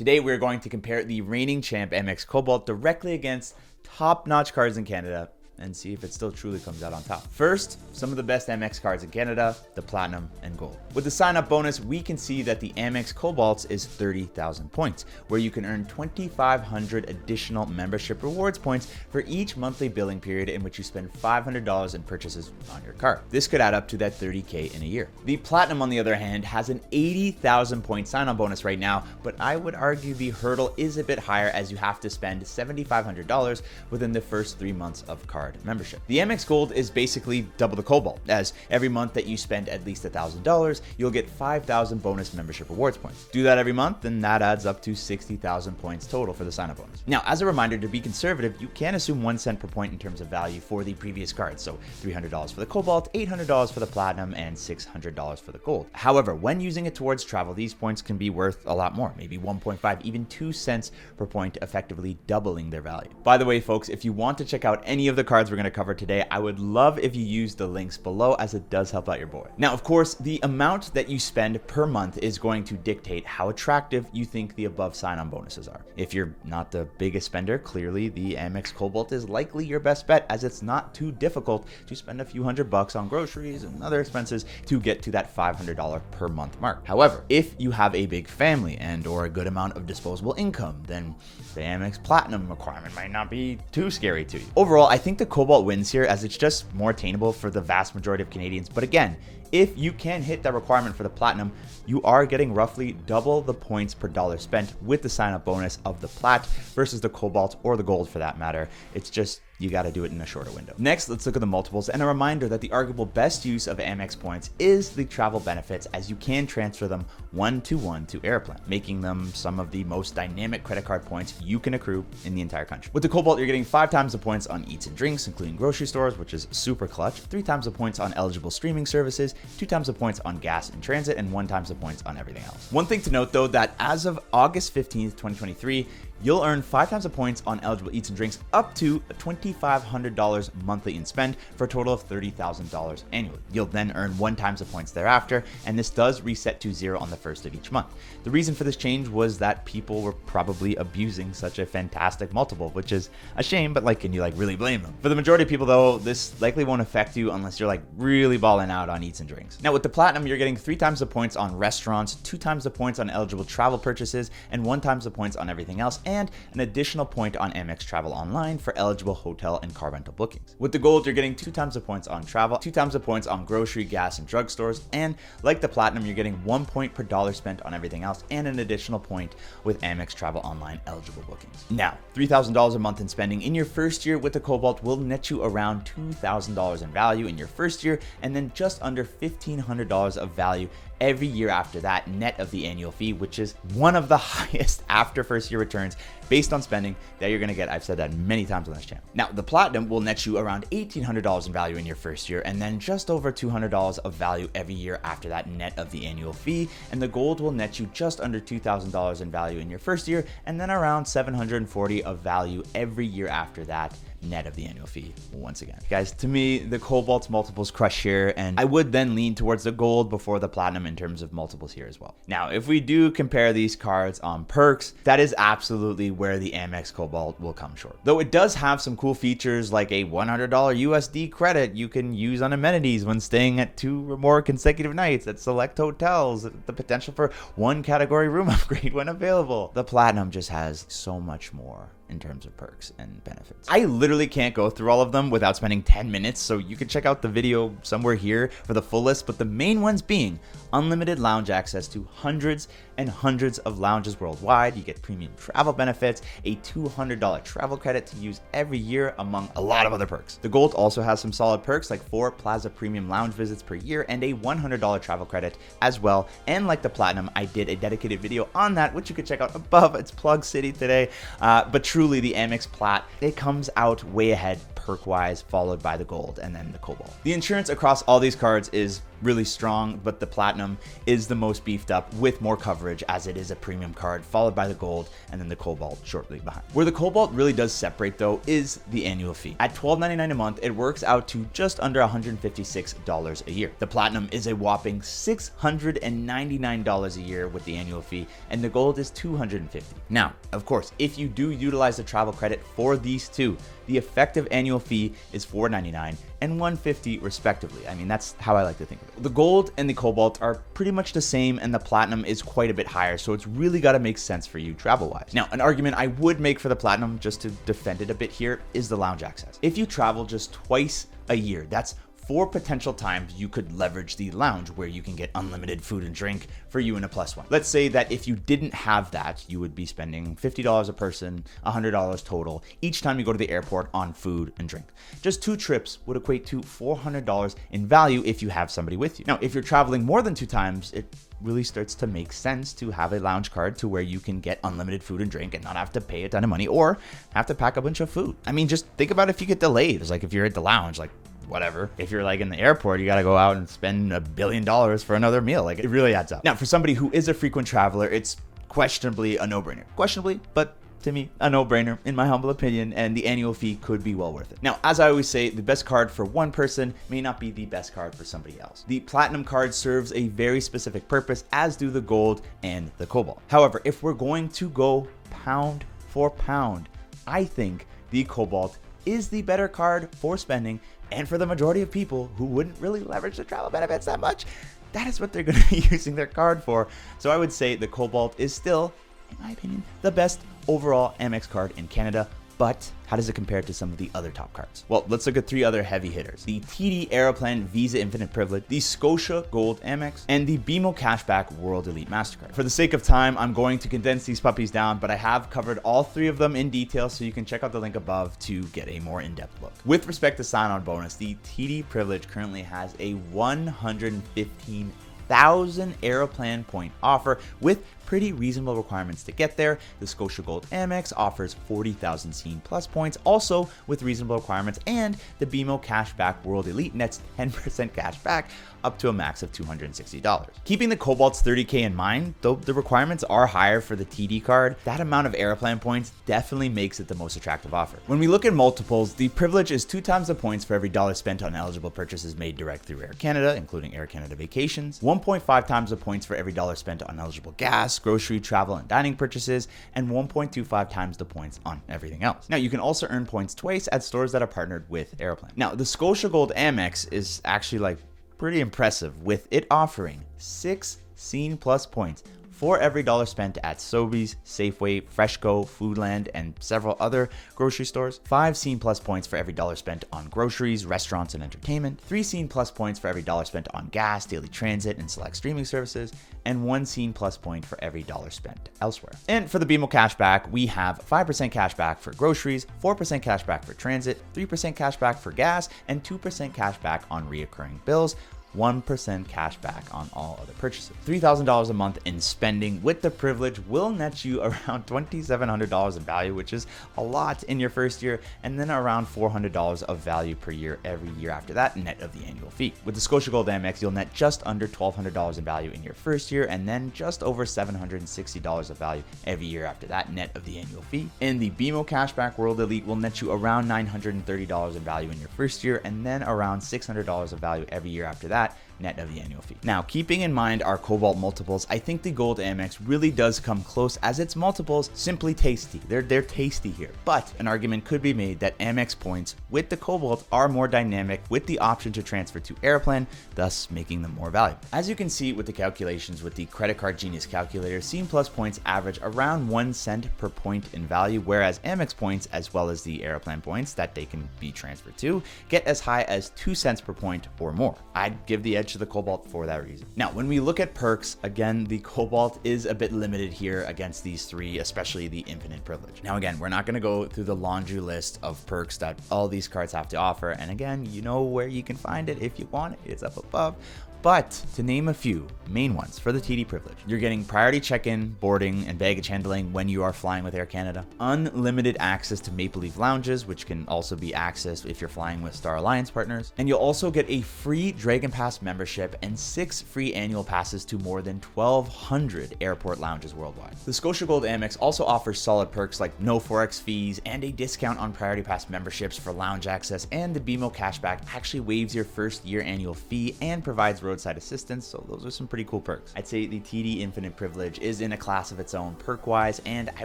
Today we're going to compare the reigning champ Amex Cobalt directly against top-notch cards in Canada and see if it still truly comes out on top. First, some of the best Amex cards in Canada, the Platinum and Gold. With the sign up bonus, we can see that the Amex Cobalts is 30,000 points, where you can earn 2,500 additional membership rewards points for each monthly billing period in which you spend $500 in purchases on your card. This could add up to that 30K in a year. The Platinum, on the other hand, has an 80,000 point sign on bonus right now, but I would argue the hurdle is a bit higher as you have to spend $7,500 within the first three months of card card membership. The Amex Gold is basically double the Cobalt, as every month that you spend at least $1,000, you'll get 5,000 bonus membership rewards points. Do that every month, and that adds up to 60,000 points total for the sign up bonus. Now, as a reminder, to be conservative, you can assume 1 cent per point in terms of value for the previous cards. So $300 for the Cobalt, $800 for the Platinum, and $600 for the Gold. However, when using it towards travel, these points can be worth a lot more, maybe 1.5, even 2 cents per point, effectively doubling their value. By the way, folks, if you want to check out any of the cards cards we're going to cover today, I would love if you use the links below as it does help out your boy. Now, of course, the amount that you spend per month is going to dictate how attractive you think the above sign on bonuses are. If you're not the biggest spender, clearly the Amex Cobalt is likely your best bet as it's not too difficult to spend a few hundred bucks on groceries and other expenses to get to that $500 per month mark. However, if you have a big family and or a good amount of disposable income, then the Amex Platinum requirement might not be too scary to you. Overall, I think the Cobalt wins here as it's just more attainable for the vast majority of Canadians. But again, if you can hit that requirement for the platinum, you are getting roughly double the points per dollar spent with the sign up bonus of the plat versus the cobalt or the gold for that matter. It's just you got to do it in a shorter window. Next, let's look at the multiples and a reminder that the arguable best use of Amex points is the travel benefits as you can transfer them one to one to Aeroplan, making them some of the most dynamic credit card points you can accrue in the entire country. With the Cobalt, you're getting five times the points on eats and drinks, including grocery stores, which is super clutch, three times the points on eligible streaming services, two times the points on gas and transit, and one times the points on everything else. One thing to note though, that as of August 15th, 2023, you'll earn five times the points on eligible eats and drinks up to $2,500 monthly in spend for a total of $30,000 annually. You'll then earn one times the points thereafter, and this does reset to zero on the first of each month. The reason for this change was that people were probably abusing such a fantastic multiple, which is a shame, but like, can you like really blame them? For the majority of people though, this likely won't affect you unless you're like really balling out on eats and drinks. Now with the platinum, you're getting three times the points on restaurants, two times the points on eligible travel purchases, and one times the points on everything else and an additional point on Amex Travel Online for eligible hotel and car rental bookings. With the gold, you're getting two times the points on travel, two times the points on grocery, gas, and drugstores, and like the platinum, you're getting one point per dollar spent on everything else and an additional point with Amex Travel Online eligible bookings. Now, $3,000 a month in spending in your first year with the Cobalt will net you around $2,000 in value in your first year and then just under $1,500 of value every year after that, net of the annual fee, which is one of the highest after first year returns based on spending that you're gonna get. I've said that many times on this channel. Now, the platinum will net you around $1,800 in value in your first year, and then just over $200 of value every year after that, net of the annual fee. And the gold will net you just under $2,000 in value in your first year, and then around 740 dollars of value every year after that net of the annual fee once again. Guys, to me, the Cobalt's multiples crush here, and I would then lean towards the gold before the platinum in terms of multiples here as well. Now, if we do compare these cards on perks, that is absolutely where the Amex Cobalt will come short. Though it does have some cool features like a $100 USD credit you can use on amenities when staying at two or more consecutive nights at select hotels, the potential for one category room upgrade when available. The platinum just has so much more in terms of perks and benefits. I literally can't go through all of them without spending 10 minutes, so you can check out the video somewhere here for the full list, but the main ones being unlimited lounge access to hundreds and hundreds of lounges worldwide. You get premium travel benefits, a $200 travel credit to use every year, among a lot of other perks. The Gold also has some solid perks like four Plaza Premium lounge visits per year and a $100 travel credit as well. And like the Platinum, I did a dedicated video on that, which you can check out above. It's Plug City today. Uh, but truly, the Amex Plat, it comes out way ahead perk wise, followed by the Gold and then the Cobalt. The insurance across all these cards is really strong, but the Platinum is the most beefed up with more coverage as it is a premium card, followed by the Gold and then the Cobalt shortly behind. Where the Cobalt really does separate though is the annual fee. At $12.99 a month, it works out to just under $156 a year. The Platinum is a whopping $699 a year with the annual fee, and the Gold is 250. Now, of course, if you do utilize the travel credit for these two, the effective annual fee is $4.99 and 150 respectively. I mean, that's how I like to think of it. The gold and the cobalt are pretty much the same, and the platinum is quite a bit higher, so it's really got to make sense for you travel wise. Now, an argument I would make for the platinum, just to defend it a bit here, is the lounge access. If you travel just twice a year, that's four potential times you could leverage the lounge where you can get unlimited food and drink for you and a plus one. Let's say that if you didn't have that, you would be spending $50 a person, $100 total each time you go to the airport on food and drink. Just two trips would equate to $400 in value if you have somebody with you. Now, if you're traveling more than two times, it really starts to make sense to have a lounge card to where you can get unlimited food and drink and not have to pay a ton of money or have to pack a bunch of food. I mean, just think about if you get delayed. It's like if you're at the lounge, like whatever. If you're like in the airport, you got to go out and spend a billion dollars for another meal. Like it really adds up. Now, for somebody who is a frequent traveler, it's questionably a no brainer. Questionably, but to me, a no brainer, in my humble opinion, and the annual fee could be well worth it. Now, as I always say, the best card for one person may not be the best card for somebody else. The platinum card serves a very specific purpose, as do the gold and the cobalt. However, if we're going to go pound for pound, I think the cobalt is the better card for spending and for the majority of people who wouldn't really leverage the travel benefits that much, that is what they're going to be using their card for. So I would say the Cobalt is still, in my opinion, the best overall Amex card in Canada but how does it compare to some of the other top cards? Well, let's look at three other heavy hitters. The TD Aeroplan Visa Infinite Privilege, the Scotia Gold Amex, and the BMO Cashback World Elite MasterCard. For the sake of time, I'm going to condense these puppies down, but I have covered all three of them in detail, so you can check out the link above to get a more in-depth look. With respect to sign-on bonus, the TD Privilege currently has a 115,000 Aeroplan point offer with pretty reasonable requirements to get there. The Scotia Gold Amex offers 40,000 scene plus points, also with reasonable requirements, and the BMO Cashback World Elite nets 10% cash back up to a max of $260. Keeping the Cobalt's 30k in mind, though the requirements are higher for the TD card, that amount of Aeroplan points definitely makes it the most attractive offer. When we look at multiples, the privilege is two times the points for every dollar spent on eligible purchases made direct through Air Canada, including Air Canada vacations, 1.5 times the points for every dollar spent on eligible gas, grocery, travel, and dining purchases, and 1.25 times the points on everything else. Now, you can also earn points twice at stores that are partnered with Aeroplan. Now, the Scotia Gold Amex is actually like pretty impressive with it offering six Scene Plus points for every dollar spent at Sobeys, Safeway, Freshco, Foodland, and several other grocery stores, 5 Scene Plus points for every dollar spent on groceries, restaurants, and entertainment, 3 Scene Plus points for every dollar spent on gas, daily transit, and select streaming services, and 1 Scene Plus point for every dollar spent elsewhere. And for the BMO cashback, we have 5% cashback for groceries, 4% cashback for transit, 3% cashback for gas, and 2% cashback on reoccurring bills, 1% cash back on all other purchases. $3,000 a month in spending with the privilege will net you around $2,700 in value, which is a lot in your first year, and then around $400 of value per year every year after that, net of the annual fee. With the Scotia Gold Amex, you'll net just under $1,200 in value in your first year, and then just over $760 of value every year after that, net of the annual fee. And the BMO Cashback World Elite will net you around $930 in value in your first year, and then around $600 of value every year after that that net of the annual fee. Now, keeping in mind our Cobalt multiples, I think the Gold Amex really does come close as its multiples simply tasty. They're they're tasty here. But an argument could be made that Amex points with the Cobalt are more dynamic with the option to transfer to Aeroplan, thus making them more valuable. As you can see with the calculations with the Credit Card Genius calculator, Scene Plus points average around 1 cent per point in value, whereas Amex points as well as the Aeroplan points that they can be transferred to get as high as 2 cents per point or more. I'd give the edge to the Cobalt for that reason. Now, when we look at perks, again, the Cobalt is a bit limited here against these three, especially the Infinite Privilege. Now, again, we're not going to go through the laundry list of perks that all these cards have to offer. And again, you know where you can find it if you want it, it's up above. But to name a few main ones for the TD privilege, you're getting priority check in, boarding, and baggage handling when you are flying with Air Canada, unlimited access to Maple Leaf lounges, which can also be accessed if you're flying with Star Alliance partners, and you'll also get a free Dragon Pass membership and six free annual passes to more than 1,200 airport lounges worldwide. The Scotia Gold Amex also offers solid perks like no Forex fees and a discount on Priority Pass memberships for lounge access, and the BMO cashback actually waives your first year annual fee and provides roadside assistance, so those are some pretty cool perks. I'd say the TD Infinite Privilege is in a class of its own perk wise, and I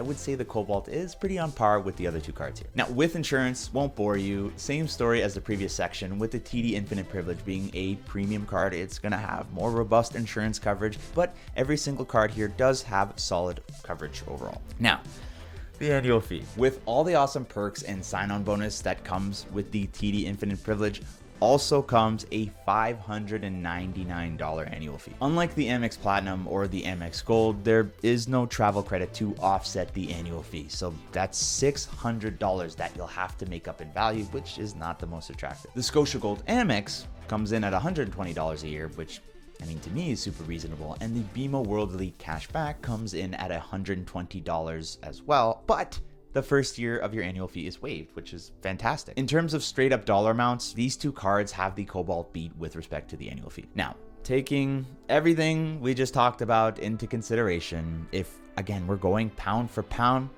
would say the Cobalt is pretty on par with the other two cards here. Now, with insurance, won't bore you, same story as the previous section, with the TD Infinite Privilege being a premium card, it's gonna have more robust insurance coverage, but every single card here does have solid coverage overall. Now, the annual fee. With all the awesome perks and sign on bonus that comes with the TD Infinite Privilege, also comes a $599 annual fee. Unlike the Amex Platinum or the Amex Gold, there is no travel credit to offset the annual fee. So that's $600 that you'll have to make up in value, which is not the most attractive. The Scotia Gold Amex comes in at $120 a year, which I mean, to me, is super reasonable. And the BMO World Elite cashback comes in at $120 as well, but the first year of your annual fee is waived, which is fantastic. In terms of straight up dollar amounts, these two cards have the Cobalt beat with respect to the annual fee. Now, taking everything we just talked about into consideration, if again we're going pound for pound,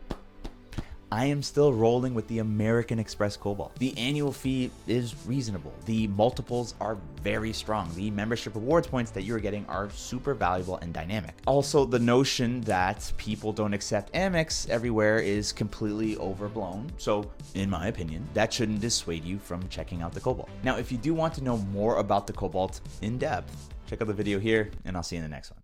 I am still rolling with the American Express Cobalt. The annual fee is reasonable. The multiples are very strong. The membership rewards points that you're getting are super valuable and dynamic. Also, the notion that people don't accept Amex everywhere is completely overblown. So, in my opinion, that shouldn't dissuade you from checking out the Cobalt. Now, if you do want to know more about the Cobalt in depth, check out the video here, and I'll see you in the next one.